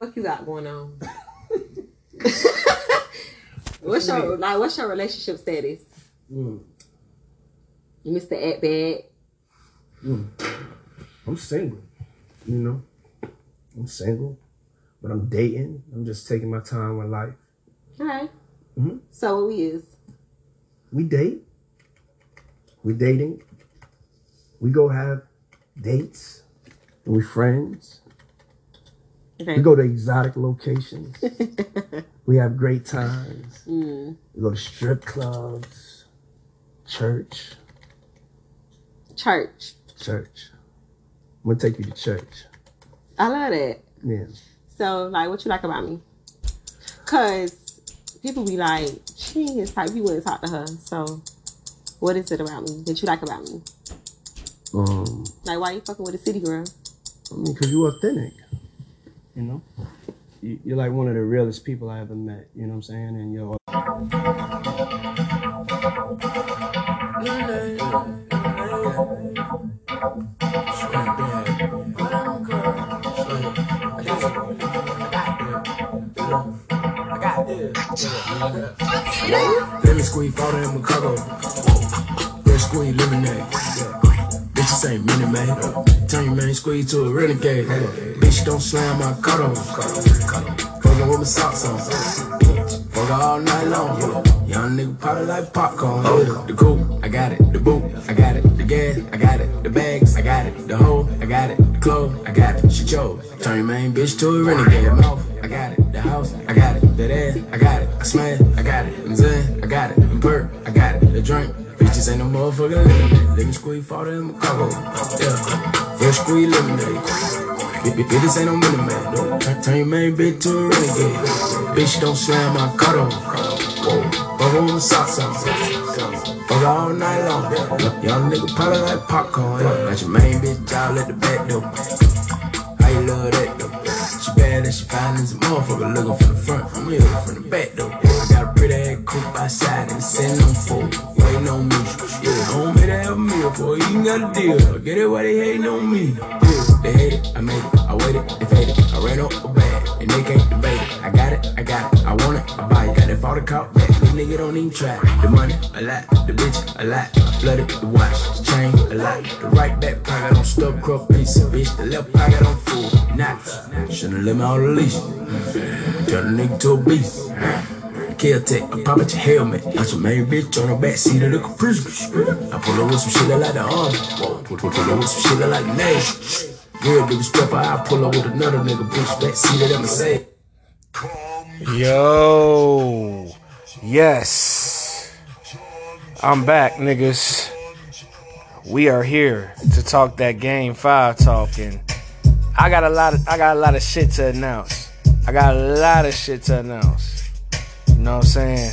What you got going on? what's your like? What's your relationship status? Mm. You Mr. At Bad. Mm. I'm single, you know. I'm single, but I'm dating. I'm just taking my time with life. Okay. hmm So what we is? We date. We dating. We go have dates. We friends. We go to exotic locations. we have great times. Mm. We go to strip clubs, church, Church. church. I'm gonna take you to church. I love that. Yeah. So like, what you like about me? Cause people be like, she his type. You wouldn't talk to her. So, what is it about me that you like about me? Um, Like, why you fucking with a city girl? I mean, cause you're authentic. You know, You- you're like one of the realest people I ever met. You know what I'm saying? And you're Lemon squeeze, fall in Chicago. Fresh squeeze, lemonade. Bitches ain't mini made. Turn your main squeeze to a renegade. Bitch, don't slam my cuddle. Fuckin' with my socks on. Fuck all night long. Young nigga probably like popcorn. Oh, the coupe, I got it. The boot, I got it. The gas, I got it. The bags, I got it. The hoe, I got it. The clothes, I got it. She chose. Turn your main bitch to a renegade. Mouth, I got it. The house, I got it. That ass, I got it. I smash, I got it. And zen, I got it. And perk, I got it. The drink, bitches ain't no motherfucking limit. Let me squeeze fall in my cargo. Yeah, fresh squeeze lemonade. Bi- bi- Bitches ain't no minute man. Turn, your main bitch to a renegade. Bitch, don't slam my cuddle. Whoa, fuck on the socks on. Fuck all night long. Young nigga probably like popcorn. Got your main bitch out at the back door. You love that though? She bad and she fine as a motherfucker looking from the front. I'm here from the back though. I got a pretty ass coupe outside and sitting on four. A for. You got a deal. Get it why they hating on me. Yeah, they hate it. I made it. I waited. They faded. I ran up a bag and they can't debate it. I got it. I got it. I want it. I buy it. Got that for the cop back. This nigga don't even try. The money a lot. The bitch a lot. I flooded the watch. The chain a lot. The right back pocket on stuck crop piece. Of bitch, the left pocket on full. Knots. Shouldn't let me on the leash. Turn the nigga to a beast. Kill tech, I pop at your helmet. Got your main bitch on the back seat of the Caprice. I pull up with some shit that like the army. Pull, pull, up with some shit that like Navy. Real big strapper, I pull up with another nigga bitch back seat that Mercedes. Yo, yes, I'm back, niggas. We are here to talk that game five talking. I got a lot of I got a lot of shit to announce. I got a lot of shit to announce. You know what I'm saying?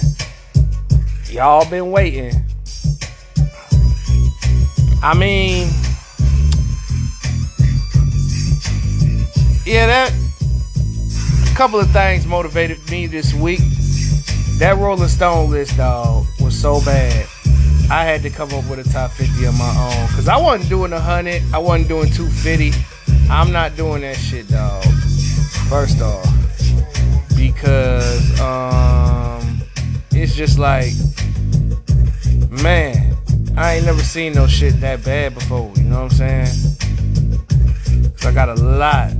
Y'all been waiting. I mean, yeah, that a couple of things motivated me this week. That Rolling Stone list, dog, was so bad. I had to come up with a top 50 of my own. Cause I wasn't doing a hundred. I wasn't doing 250. I'm not doing that shit, dog. First off. Because um just like man, I ain't never seen no shit that bad before, you know what I'm saying? So I got a lot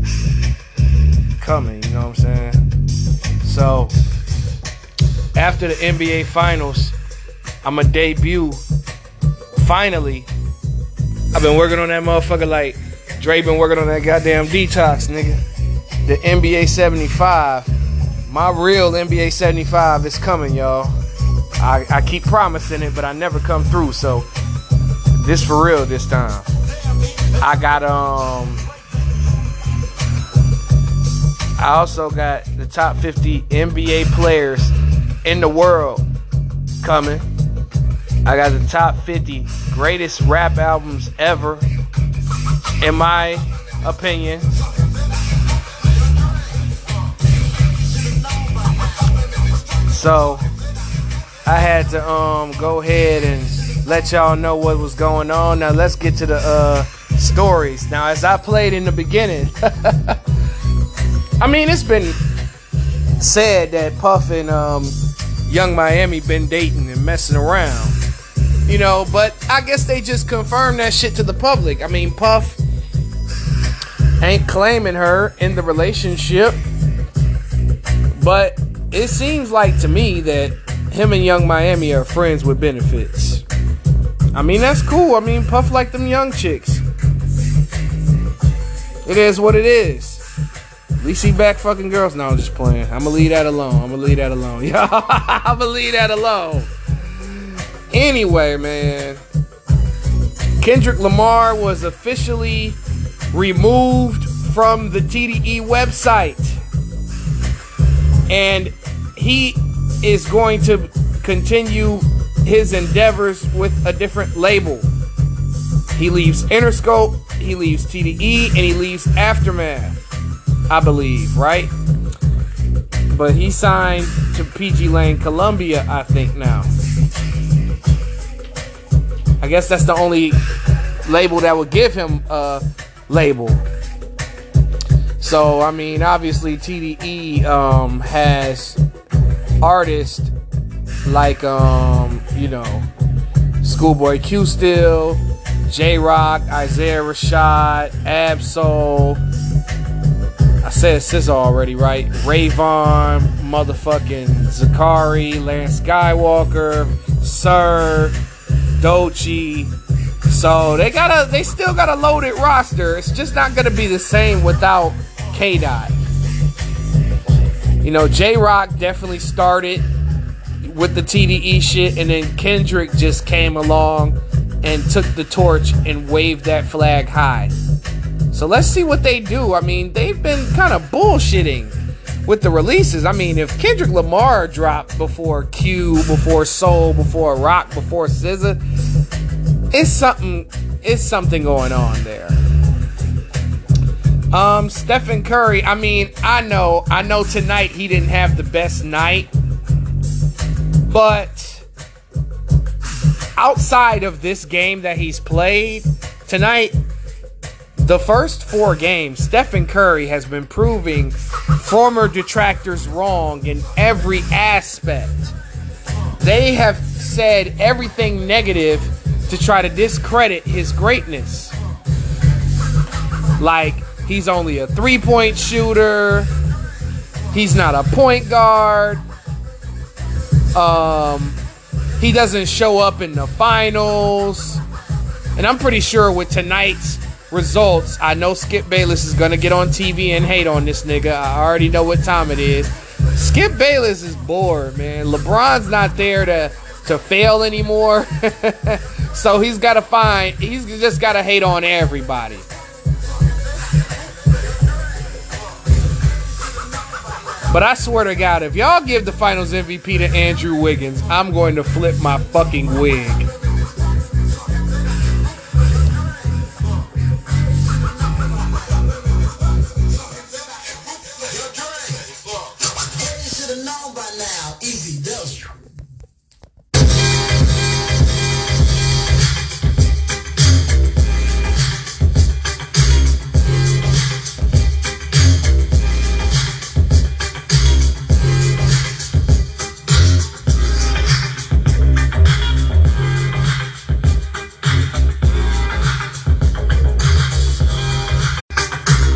coming, you know what I'm saying? So after the NBA finals, I'm a debut. Finally, I've been working on that motherfucker like Dre been working on that goddamn detox, nigga. The NBA 75, my real NBA 75 is coming, y'all. I, I keep promising it, but I never come through. So this for real this time. I got um. I also got the top 50 NBA players in the world coming. I got the top 50 greatest rap albums ever, in my opinion. So I had to um go ahead and let y'all know what was going on. Now let's get to the uh stories. Now as I played in the beginning, I mean, it's been said that Puff and um, Yung Miami been dating and messing around. You know, but I guess they just confirmed that shit to the public. I mean, Puff ain't claiming her in the relationship, but it seems like to me that him and Yung Miami are friends with benefits. I mean, that's cool. I mean, Puff like them young chicks. It is what it is. At least he back fucking girls. No, I'm just playing. I'm gonna leave that alone. I'm gonna leave that alone. Yeah, I'm gonna leave that alone. Anyway, man. Kendrick Lamar was officially removed from the TDE website. And he is going to continue his endeavors with a different label. He leaves Interscope, he leaves TDE, and he leaves Aftermath. I believe, right? But he signed to pgLang Columbia, I think now. I guess that's the only label that would give him a label. So I mean, obviously TDE um, has artists like um, you know Schoolboy Q still, Jay Rock, Isaiah Rashad, Ab-Soul. I said SZA already, right? Rayvon, motherfucking Zacari, Lance Skiiiwalker, Sir, Dolce. So they got a they still got a loaded roster. It's just not gonna be the same without K Dot. You know, Jay Rock definitely started with the TDE shit, and then Kendrick just came along and took the torch and waved that flag high. So let's see what they do. I mean, they've been kind of bullshitting with the releases. I mean, if Kendrick Lamar dropped before Q, before Soul, before Rock, before SZA, it's something. It's something going on there. Um, Stephen Curry. I mean, I know, I know tonight he didn't have the best night, but outside of this game that he's played tonight, the first four games, Stephen Curry has been proving former detractors wrong in every aspect. They have said everything negative to try to discredit his greatness. Like, he's only a three point shooter, he's not a point guard, um, he doesn't show up in the finals. And I'm pretty sure with tonight's results, I know Skip Bayless is gonna get on TV and hate on this nigga. I already know what time it is. Skip Bayless is bored, man. LeBron's not there to to fail anymore. so he's gotta find he's just gotta hate on everybody. But I swear to God, if y'all give the finals MVP to Andrew Wiggins, I'm going to flip my fucking wig.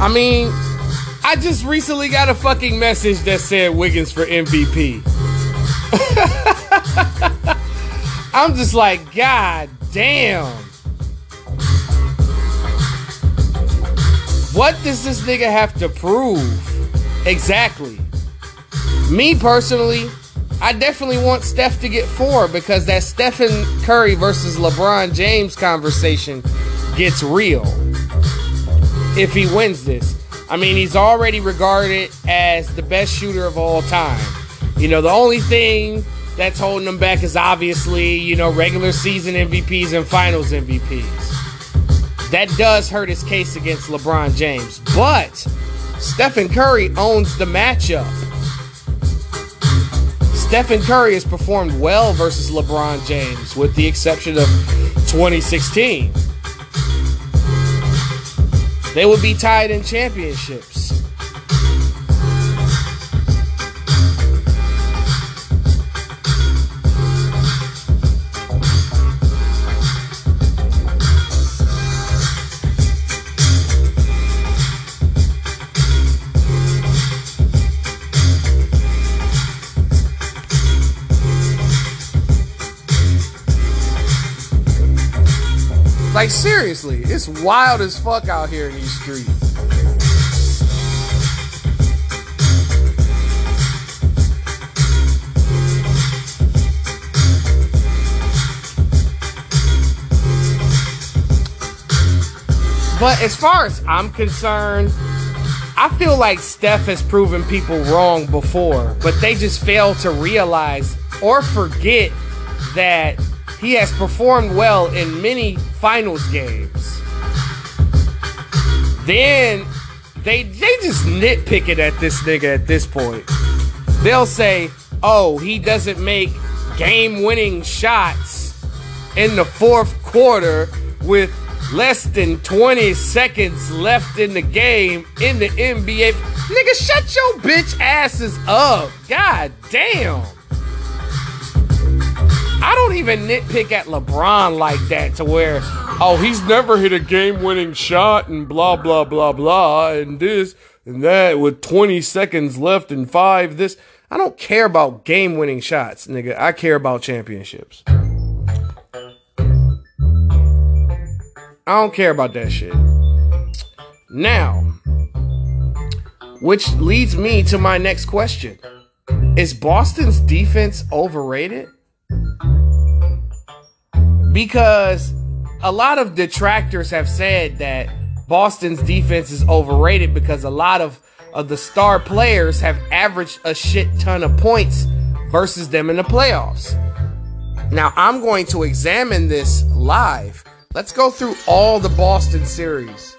I mean, I just recently got a fucking message that said Wiggins for MVP. I'm just like, God damn. What does this nigga have to prove? Exactly. Me personally, I definitely want Steph to get four because that Stephen Curry versus LeBron James conversation gets real if he wins this. I mean, he's already regarded as the best shooter of all time. You know, the only thing that's holding him back is obviously, you know, regular season MVPs and finals MVPs. That does hurt his case against LeBron James. But Stephen Curry owns the matchup. Stephen Curry has performed well versus LeBron James, with the exception of 2016. They would be tied in championships. Like seriously, it's wild as fuck out here in these streets. But as far as I'm concerned, I feel like Steph has proven people wrong before, but they just fail to realize or forget that he has performed well in many finals games. Then they they just nitpick it at this nigga at this point. They'll say, "Oh, he doesn't make game-winning shots in the fourth quarter with less than 20 seconds left in the game in the NBA. Nigga, shut your bitch asses up. God damn. I don't even nitpick at LeBron like that to where, oh, he's never hit a game winning shot and blah, blah, blah, blah, and this and that with 20 seconds left and five, this. I don't care about game winning shots, nigga. I care about championships. I don't care about that shit. Now, which leads me to my next question. Is Boston's defense overrated? Because a lot of detractors have said that Boston's defense is overrated because a lot of, of the star players have averaged a shit ton of points versus them in the playoffs. Now, I'm going to examine this live Let's go through all the Boston series.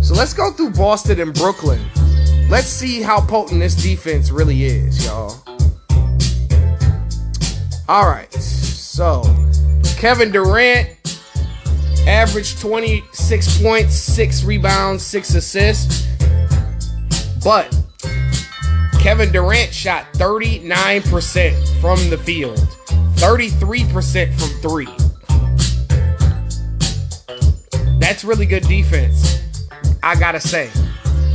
So let's go through Boston and Brooklyn. Let's see how potent this defense really is, y'all. All right. So, Kevin Durant averaged 26 points, 6 rebounds, 6 assists. But Kevin Durant shot 39% from the field, 33% from three. That's really good defense, I gotta say.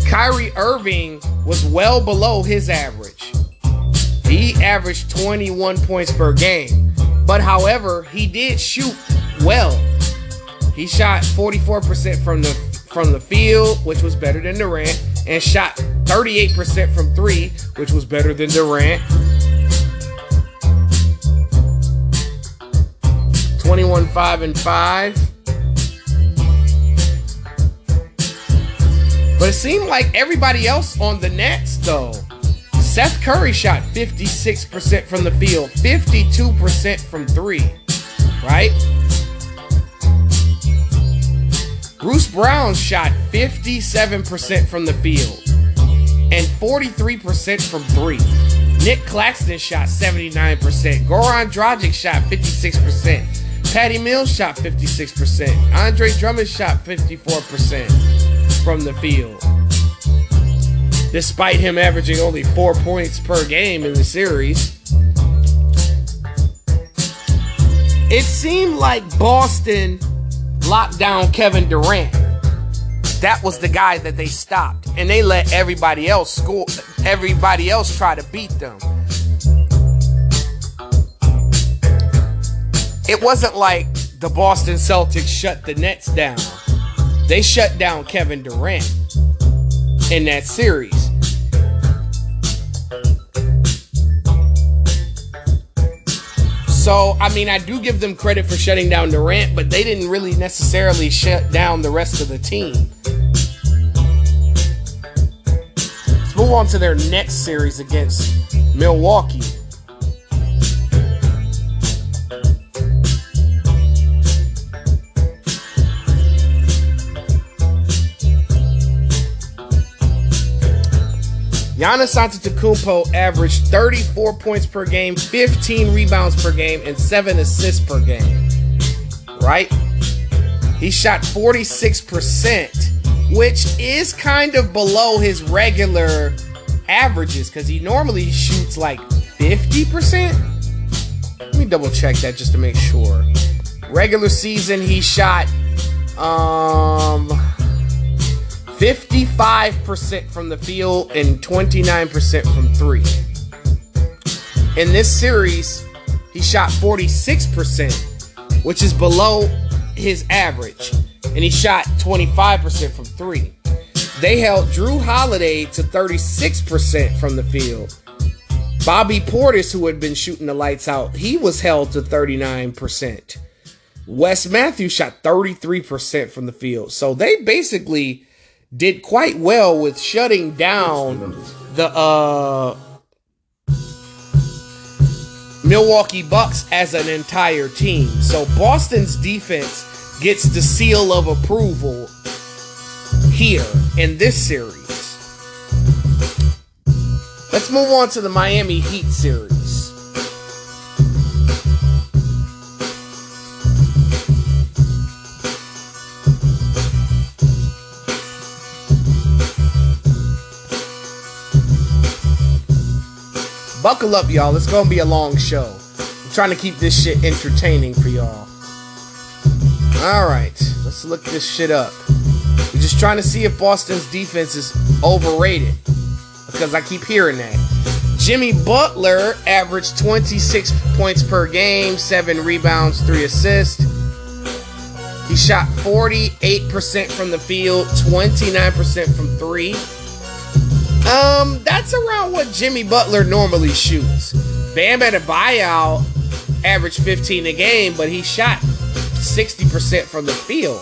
Kyrie Irving was well below his average. He averaged 21 points per game. But however, he did shoot well. He shot 44% from the from the field, which was better than Durant and shot 38% from three, which was better than Durant. 21 5 and 5. But it seemed like everybody else on the Nets, though. Seth Curry shot 56% from the field, 52% from three, right? Bruce Brown shot 57% from the field and 43% from three. Nick Claxton shot 79%. Goran Dragic shot 56%. Patty Mills shot 56%. Andre Drummond shot 54% from the field. Despite him averaging only four points per game in the series. It seemed like Boston locked down Kevin Durant. That was the guy that they stopped, and they let everybody else score. Everybody else try to beat them. It wasn't like the Boston Celtics shut the Nets down. They shut down Kevin Durant in that series. So, I mean, I do give them credit for shutting down Durant, but they didn't really necessarily shut down the rest of the team. Let's move on to their next series against Milwaukee. Giannis Antetokounmpo averaged 34 points per game, 15 rebounds per game, and 7 assists per game. Right? He shot 46%, which is kind of below his regular averages because he normally shoots like 50%. Let me double check that just to make sure. Regular season, he shot um 55% from the field and 29% from three. in this series, he shot 46%, which is below his average. And he shot 25% from three. They held Jrue Holiday to 36% from the field. Bobby Portis, who had been shooting the lights out, he was held to 39%. Wes Matthews shot 33% from the field. So they basically did quite well with shutting down the uh Milwaukee Bucks as an entire team. So Boston's defense gets the seal of approval here in this series. Let's move on to the Miami Heat series. Buckle up, y'all. It's gonna be a long show. I'm trying to keep this shit entertaining for y'all. Alright, let's look this shit up. We're just trying to see if Boston's defense is overrated. Because I keep hearing that. Jimmy Butler averaged 26 points per game, 7 rebounds, 3 assists. He shot 48% from the field, 29% from 3. Um, that's around what Jimmy Butler normally shoots. Bam Adebayo averaged 15 a game, but he shot 60% from the field.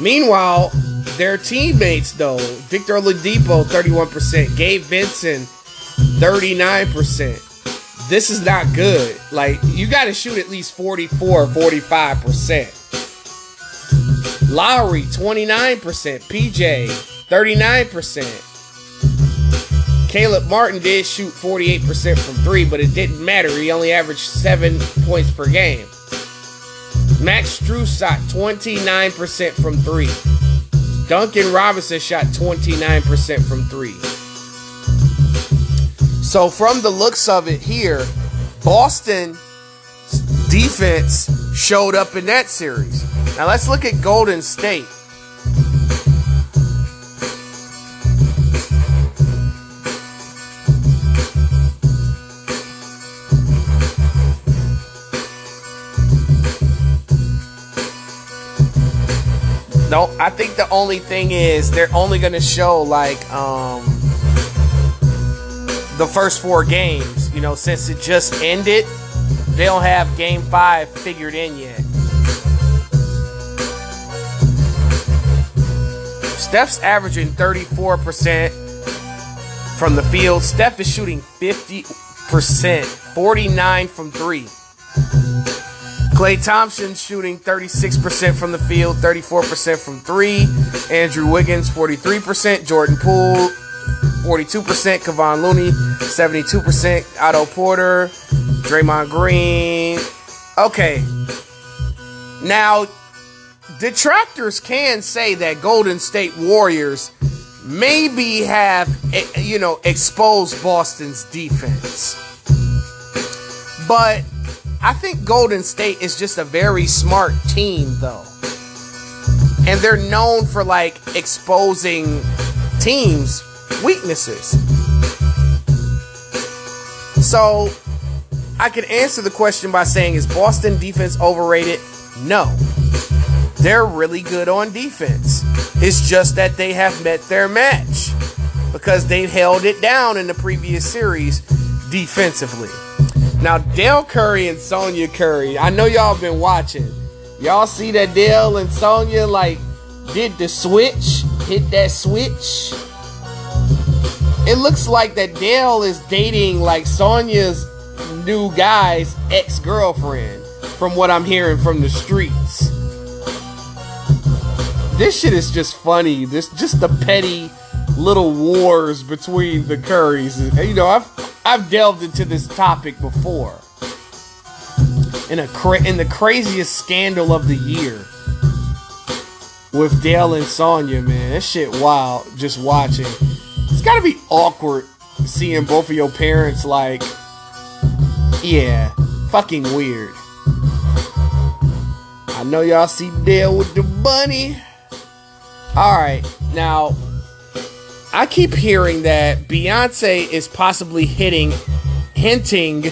Meanwhile, their teammates though, Victor Oladipo 31%, Gabe Vincent 39%. This is not good. Like you got to shoot at least 44 45%. Lowry 29%, PJ 39%. Caleb Martin did shoot 48% from three, but it didn't matter. He only averaged seven points per game. Max Strus shot 29% from three. Duncan Robinson shot 29% from three. So, from the looks of it here, Boston defense showed up in that series. Now, let's look at Golden State. I think the only thing is they're only gonna show like um the first four games. You know, since it just ended, they don't have game five figured in yet. Steph's averaging 34% from the field. Steph is shooting 50%, 49 from three. Klay Thompson shooting 36% from the field, 34% from three. Andrew Wiggins, 43%. Jordan Poole, 42%. Kevon Looney, 72%. Otto Porter, Draymond Green. Okay. Now, detractors can say that Golden State Warriors maybe have, eh, you know, exposed Boston's defense. But I think Golden State is just a very smart team, though. And they're known for like exposing teams' weaknesses. So I can answer the question by saying, is Boston defense overrated? No. They're really good on defense. It's just that they have met their match because they've held it down in the previous series defensively. Now, Dell Curry and Sonya Curry, I know y'all been watching. Y'all see that Dell and Sonya like did the switch, hit that switch. It looks like that Dell is dating like Sonya's new guy's ex girlfriend, from what I'm hearing from the streets. This shit is just funny. This just the petty little wars between the Currys. You know, I've I've delved into this topic before. In a cra- in the craziest scandal of the year with Dell and Sonya, man. That shit wild just watching. It's gotta be awkward seeing both of your parents like yeah, fucking weird. I know y'all see Dell with the bunny. Alright, now I keep hearing that Beyonce is possibly hitting, hinting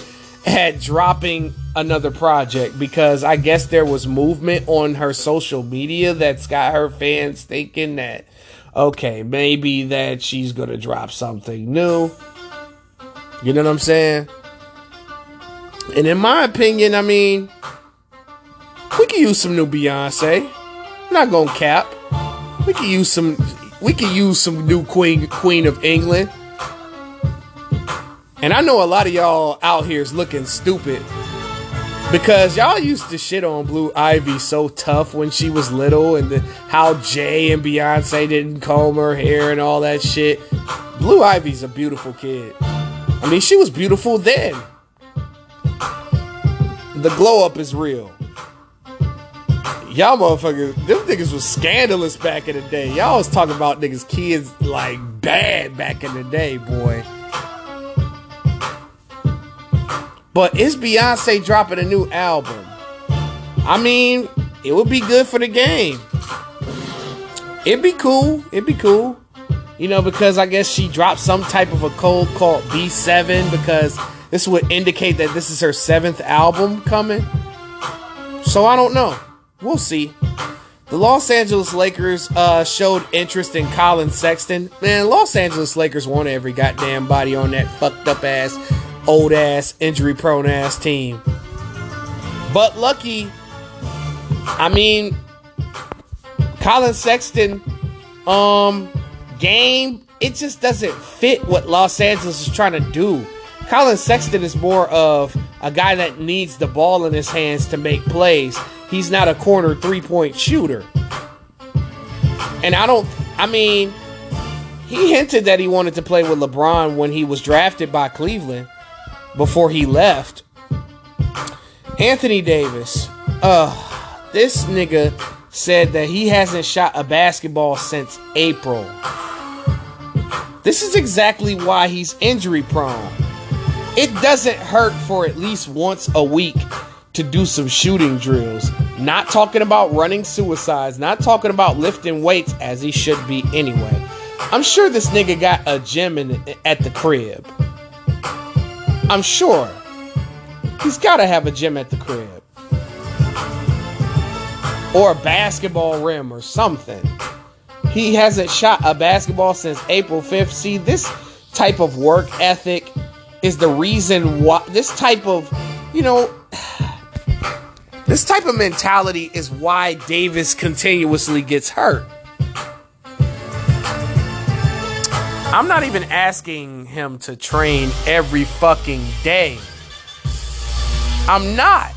at dropping another project because I guess there was movement on her social media that's got her fans thinking that, okay, maybe that she's gonna drop something new. You know what I'm saying? And in my opinion, I mean, we could use some new Beyonce. I'm not gonna cap. We could use some. We could use some new Queen Queen of England. And I know a lot of y'all out here is looking stupid because y'all used to shit on Blue Ivy so tough when she was little, and the, how Jay and Beyonce didn't comb her hair and all that shit. Blue Ivy's a beautiful kid. I mean, she was beautiful then. The glow up is real. Y'all motherfuckers, them niggas was scandalous back in the day. Y'all was talking about niggas' kids like bad back in the day, boy. But is Beyonce dropping a new album? I mean, it would be good for the game. It'd be cool. It'd be cool. You know, because I guess she dropped some type of a code called B7 because this would indicate that this is her seventh album coming. So I don't know. We'll see. The Los Angeles Lakers uh, showed interest in Collin Sexton. Man, Los Angeles Lakers want every goddamn body on that fucked up ass, old ass, injury prone ass team. But lucky, I mean, Collin Sexton, um, game, it just doesn't fit what Los Angeles is trying to do. Collin Sexton is more of a guy that needs the ball in his hands to make plays. He's not a corner three point shooter. And I don't, I mean, he hinted that he wanted to play with LeBron when he was drafted by Cleveland before he left. Anthony Davis, uh, this nigga said that he hasn't shot a basketball since April. This is exactly why he's injury prone. It doesn't hurt for at least once a week to do some shooting drills. Not talking about running suicides, not talking about lifting weights as he should be anyway. I'm sure this nigga got a gym in, at the crib. I'm sure. He's got to have a gym at the crib. Or a basketball rim or something. He hasn't shot a basketball since April 5th. See, this type of work ethic is the reason why this type of, you know, this type of mentality is why Davis continuously gets hurt. I'm not even asking him to train every fucking day. I'm not.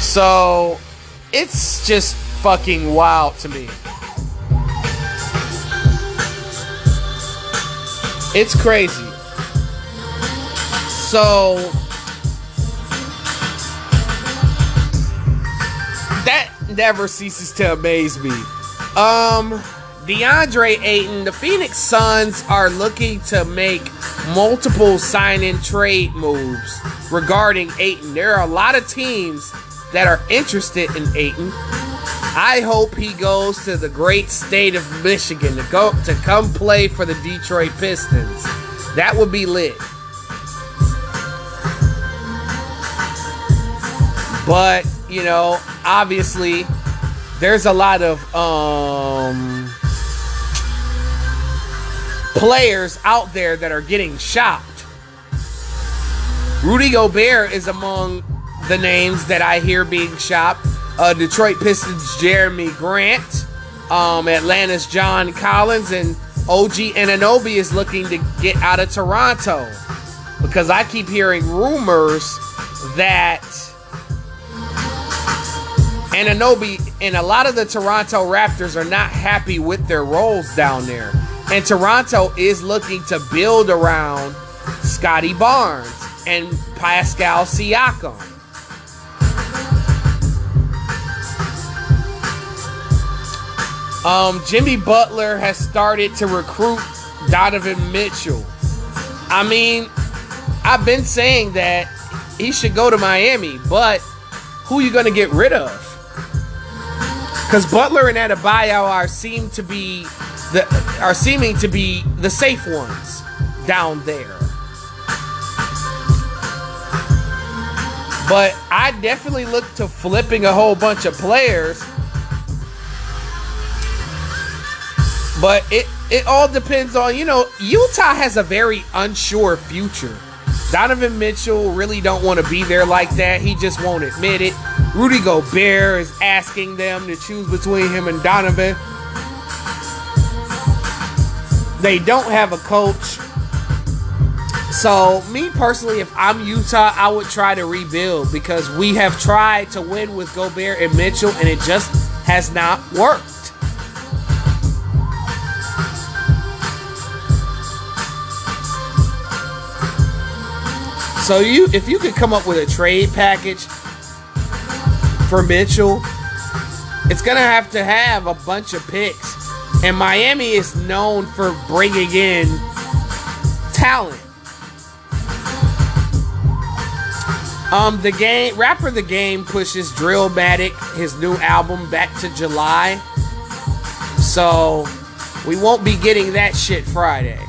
So it's just fucking wild to me. It's crazy. So that never ceases to amaze me. Um DeAndre Ayton, the Phoenix Suns are looking to make multiple sign in trade moves regarding Ayton. There are a lot of teams that are interested in Ayton. I hope he goes to the great state of Michigan to go to come play for the Detroit Pistons. That would be lit. But, you know, obviously there's a lot of um players out there that are getting shopped. Rudy Gobert is among the names that I hear being shopped. Uh, Detroit Pistons Jerami Grant, um, Atlanta's John Collins, and OG Anunoby is looking to get out of Toronto because I keep hearing rumors that Anunoby and a lot of the Toronto Raptors are not happy with their roles down there. And Toronto is looking to build around Scottie Barnes and Pascal Siakam. Um, Jimmy Butler has started to recruit Donovan Mitchell. I mean, I've been saying that he should go to Miami, but who are you going to get rid of? Because Butler and Adebayo are seem to be that are seeming to be the safe ones down there. But I definitely look to flipping a whole bunch of players. But it it all depends on, you know, Utah has a very unsure future. Donovan Mitchell really don't want to be there like that. He just won't admit it. Rudy Gobert is asking them to choose between him and Donovan. They don't have a coach. So, me personally, if I'm Utah, I would try to rebuild because we have tried to win with Gobert and Mitchell and it just has not worked. So you if you could come up with a trade package for Mitchell, it's to have to have a bunch of picks. And Miami is known for bringing in talent. Um, the game rapper the game pushes Drillmatic, his new album, back to July. So we won't be getting that shit Friday.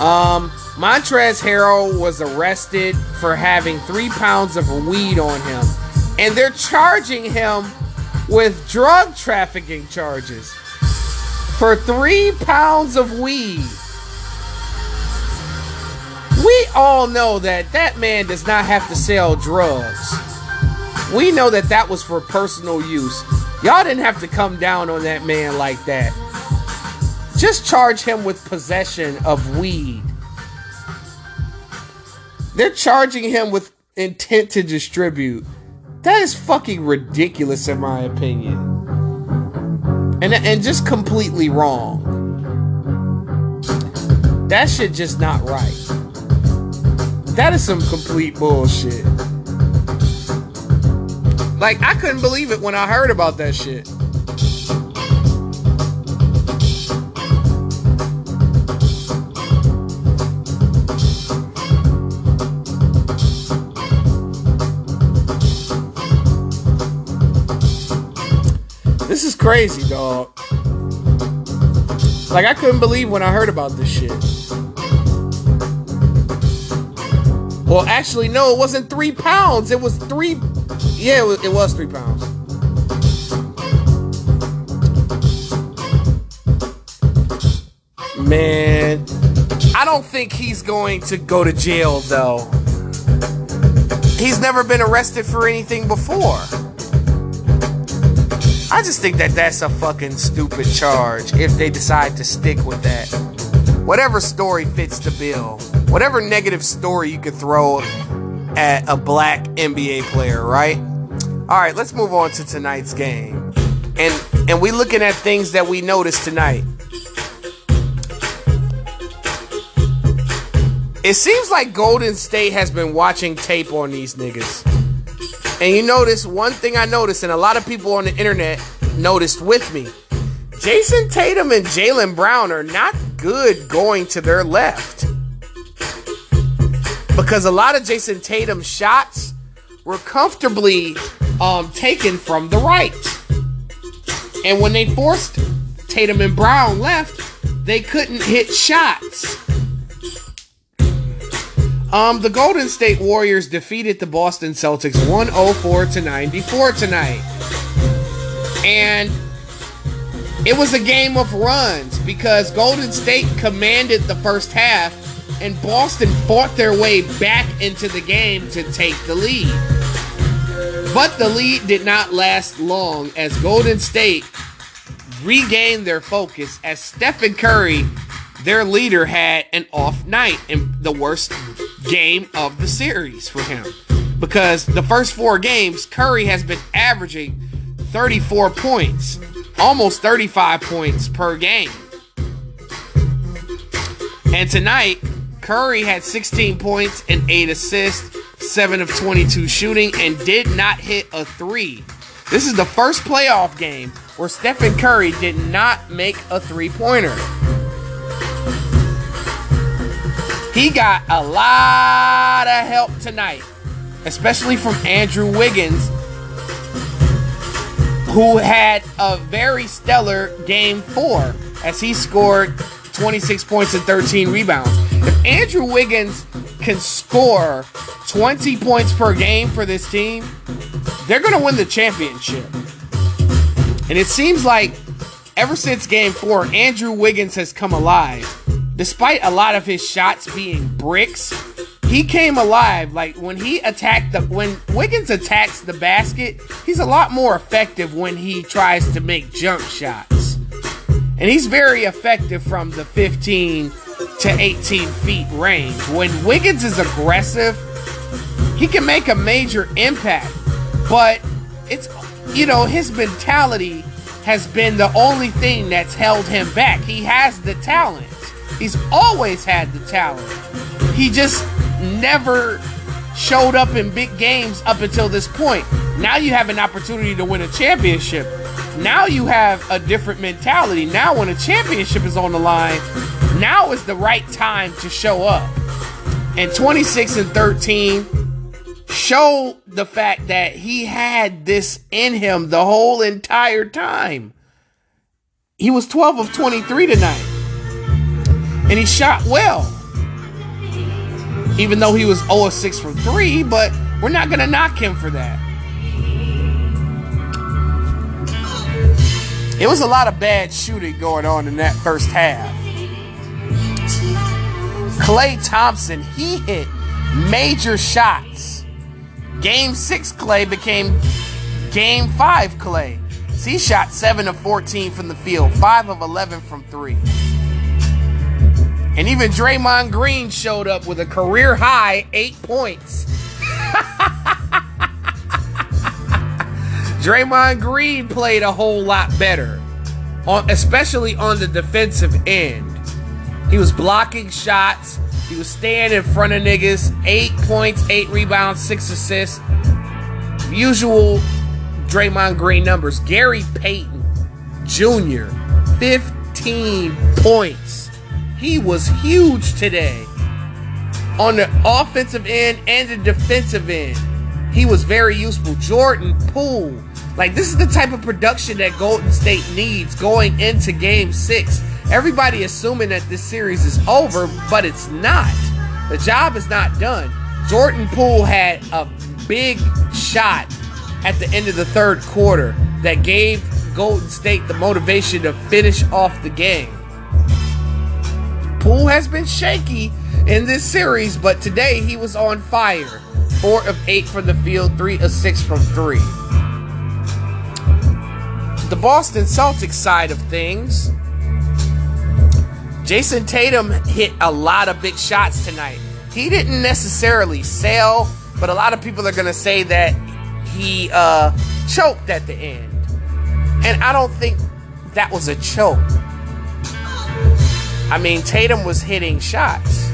Um, Montrezl Harrell was arrested for having three pounds of weed on him, and they're charging him with drug trafficking charges for three pounds of weed. We all know that that man does not have to sell drugs. We know that that was for personal use. Y'all didn't have to come down on that man like that. Just charge him with possession of weed. They're charging him with intent to distribute. That is fucking ridiculous, in my opinion. And, and just completely wrong. That shit just not right. That is some complete bullshit. Like, I couldn't believe it when I heard about that shit. Crazy, dog. Like, I couldn't believe when I heard about this shit. Well, actually, no, it wasn't three pounds. It was three. Yeah, it was, it was three pounds. Man, I don't think he's going to go to jail, though. He's never been arrested for anything before. I just think that that's a fucking stupid charge if they decide to stick with that. Whatever story fits the bill, whatever negative story you could throw at a black NBA player, right? All right, let's move on to tonight's game. And and we looking at things that we noticed tonight. It seems like Golden State has been watching tape on these niggas. And you notice one thing I noticed, and a lot of people on the internet noticed with me. Jayson Tatum and Jaylen Brown are not good going to their left. Because a lot of Jayson Tatum's shots were comfortably um, taken from the right. And when they forced Tatum and Brown left, they couldn't hit shots. Um, the Golden State Warriors defeated the Boston Celtics 104 to 94 tonight. And it was a game of runs because Golden State commanded the first half and Boston fought their way back into the game to take the lead. But the lead did not last long as Golden State regained their focus as Stephen Curry, their leader, had an off night in the worst game of the series for him. Because the first four games, Curry has been averaging 34 points, almost 35 points per game. And tonight, Curry had 16 points and 8 assists, 7 of 22 shooting, and did not hit a 3. This is the first playoff game where Stephen Curry did not make a three pointer. He got a lot of help tonight, especially from Andrew Wiggins, who had a very stellar game four as he scored 26 points and 13 rebounds. If Andrew Wiggins can score 20 points per game for this team, they're going to win the championship. And it seems like ever since game four, Andrew Wiggins has come alive. Despite a lot of his shots being bricks, he came alive. Like when he attacked the when Wiggins attacks the basket, he's a lot more effective when he tries to make jump shots. And he's very effective from the 15 to 18 feet range. When Wiggins is aggressive, he can make a major impact. But it's you know, his mentality has been the only thing that's held him back. He has the talent. He's always had the talent. He just never showed up in big games up until this point. Now you have an opportunity to win a championship. Now you have a different mentality. Now, when a championship is on the line, now is the right time to show up. And 26 and 13 show the fact that he had this in him the whole entire time. He was 12 of 23 tonight. And he shot well. Even though he was 0 of 6 from 3, but we're not going to knock him for that. It was a lot of bad shooting going on in that first half. Klay Thompson, he hit major shots. Game six, Klay became game five, Klay. So he shot 7 of 14 from the field, 5 of 11 from three. And even Draymond Green showed up with a career high eight points. Draymond Green played a whole lot better, especially on the defensive end. He was blocking shots. He was staying in front of niggas. Eight points, eight rebounds, six assists. Usual Draymond Green numbers. Gary Payton Jr., 15 points. He was huge today on the offensive end and the defensive end. He was very useful. Jordan Poole. Like, this is the type of production that Golden State needs going into game six. Everybody assuming that this series is over, but it's not. The job is not done. Jordan Poole had a big shot at the end of the third quarter that gave Golden State the motivation to finish off the game. Poole has been shaky in this series, but today he was on fire. Four of eight from the field, three of six from three. The Boston Celtics side of things, Jayson Tatum hit a lot of big shots tonight. He didn't necessarily sell, but a lot of people are going to say that he uh, choked at the end. And I don't think that was a choke. I mean, Tatum was hitting shots.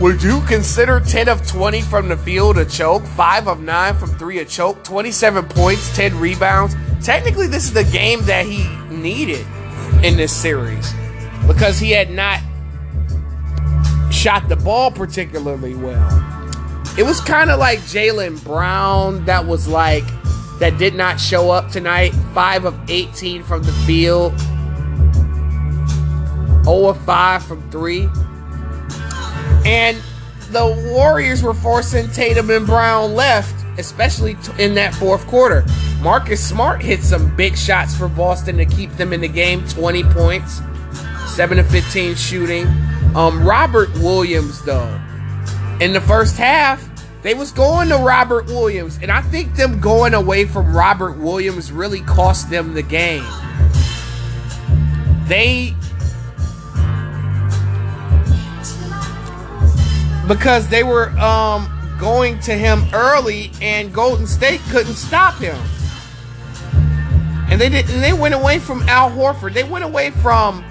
Would you consider 10 of 20 from the field a choke? 5 of 9 from 3 a choke? 27 points, 10 rebounds? Technically, this is the game that he needed in this series because he had not shot the ball particularly well. It was kind of like Jaylen Brown that was like, that did not show up tonight. 5 of 18 from the field, 0 of 5 from 3. And the Warriors were forcing Tatum and Brown left, especially in that fourth quarter. Marcus Smart hit some big shots for Boston to keep them in the game 20 points, 7 to 15 shooting. Um, Robert Williams, though, in the first half, they was going to Robert Williams, and I think them going away from Robert Williams really cost them the game. They because they were um, going to him early, and Golden State couldn't stop him. And they didn't. They went away from Al Horford. They went away from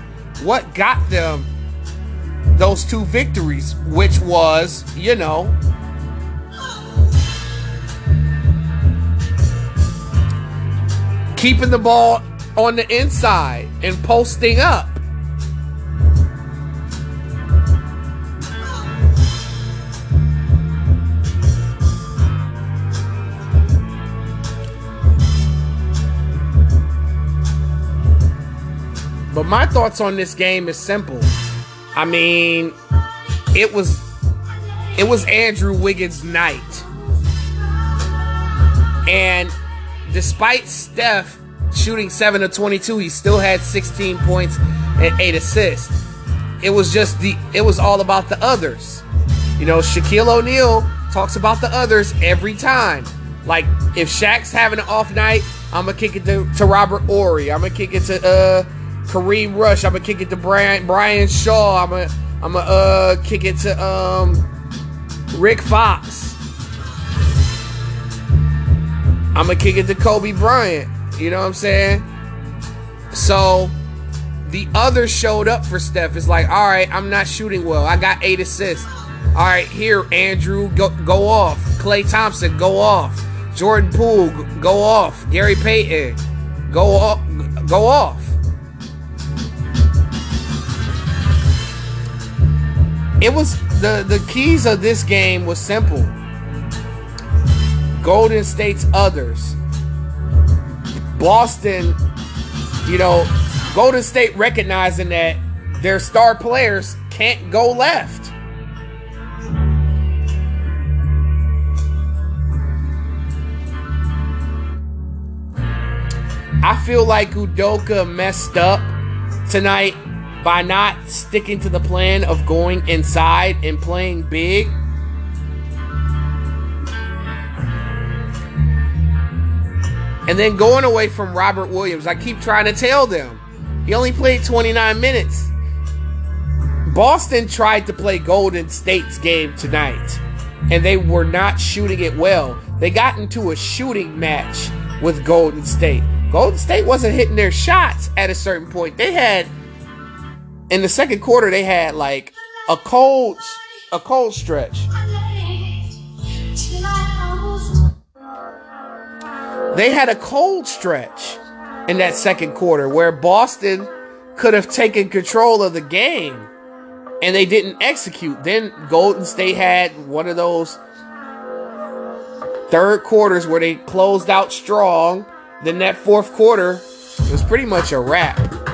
what got them those two victories, which was, you know, keeping the ball on the inside and posting up. But my thoughts on this game is simple. I mean, it was it was Andrew Wiggins' night. And despite Steph shooting 7 of 22, he still had 16 points and 8 assists. It was just the it was all about the others. You know, Shaquille O'Neal talks about the others every time. Like if Shaq's having an off night, I'm gonna kick it to, to Robert Horry. I'm gonna kick it to uh, Kareem Rush. I'm gonna kick it to Brian Brian Shaw. I'm gonna I'm gonna uh, kick it to um, Rick Fox. I'm gonna kick it to Kobe Bryant. You know what I'm saying? So the others showed up for Steph. It's like, all right, I'm not shooting well. I got eight assists. All right, here, Andrew, go go off. Klay Thompson, go off. Jordan Poole, go off. Gary Payton, go off. Go off. It was the the keys of this game was simple. Golden State's others. Boston, you know, Golden State recognizing that their star players can't go left. I feel like Udoka messed up tonight by not sticking to the plan of going inside and playing big. And then going away from Robert Williams. I keep trying to tell them. He only played 29 minutes. Boston tried to play Golden State's game tonight, and they were not shooting it well. They got into a shooting match with Golden State. Golden State wasn't hitting their shots at a certain point. They had in the second quarter they had like a cold a cold stretch. They had a cold stretch in that second quarter where Boston could have taken control of the game and they didn't execute. Then Golden State had one of those third quarters where they closed out strong. Then that fourth quarter was pretty much a wrap.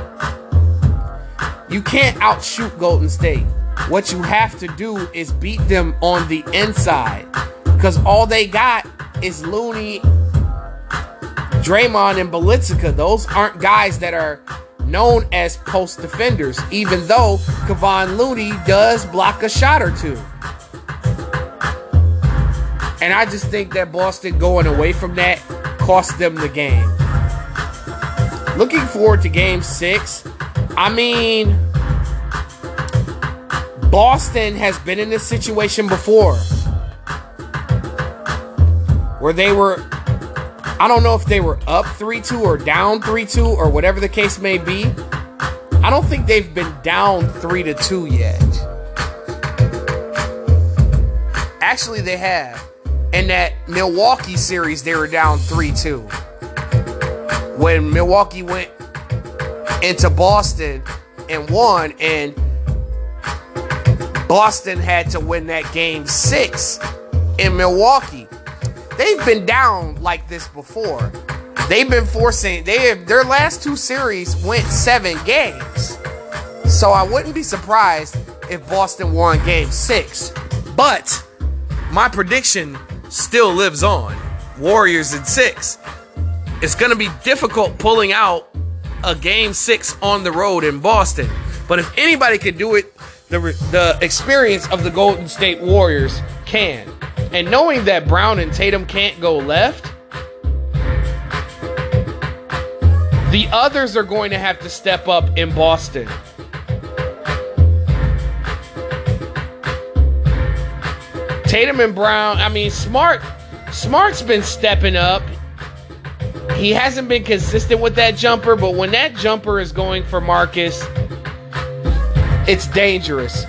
You can't outshoot Golden State. What you have to do is beat them on the inside. Because all they got is Looney, Draymond, and Bjelica. Those aren't guys that are known as post defenders, even though Kevon Looney does block a shot or two. And I just think that Boston going away from that cost them the game. Looking forward to game six. I mean, Boston has been in this situation before where they were, I don't know if they were up 3 2 or down 3 2 or whatever the case may be. I don't think they've been down 3 to 2 yet. Actually, they have. In that Milwaukee series, they were down 3 2. When Milwaukee went into Boston and won, and Boston had to win that game six in Milwaukee. They've been down like this before. They've been forcing they have their last two series went seven games. So I wouldn't be surprised if Boston won game six. But my prediction still lives on. Warriors in six. It's gonna be difficult pulling out a game six on the road in Boston. But if anybody could do it, the, the experience of the Golden State Warriors can. And knowing that Brown and Tatum can't go left, the others are going to have to step up in Boston. Tatum and Brown, I mean, Smart, Smart's been stepping up. He hasn't been consistent with that jumper, but when that jumper is going for Marcus, it's dangerous.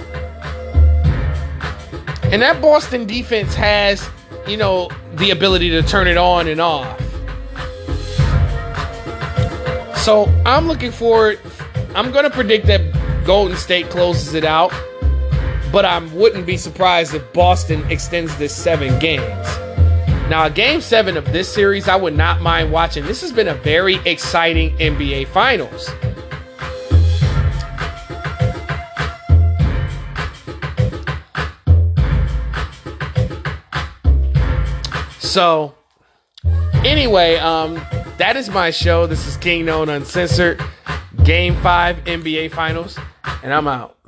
And that Boston defense has, you know, the ability to turn it on and off. So I'm looking forward. I'm going to predict that Golden State closes it out, but I wouldn't be surprised if Boston extends this seven games. Now, game seven of this series, I would not mind watching. This has been a very exciting NBA Finals. So, anyway, um, that is my show. This is King Known Uncensored, Game 5 NBA Finals, and I'm out.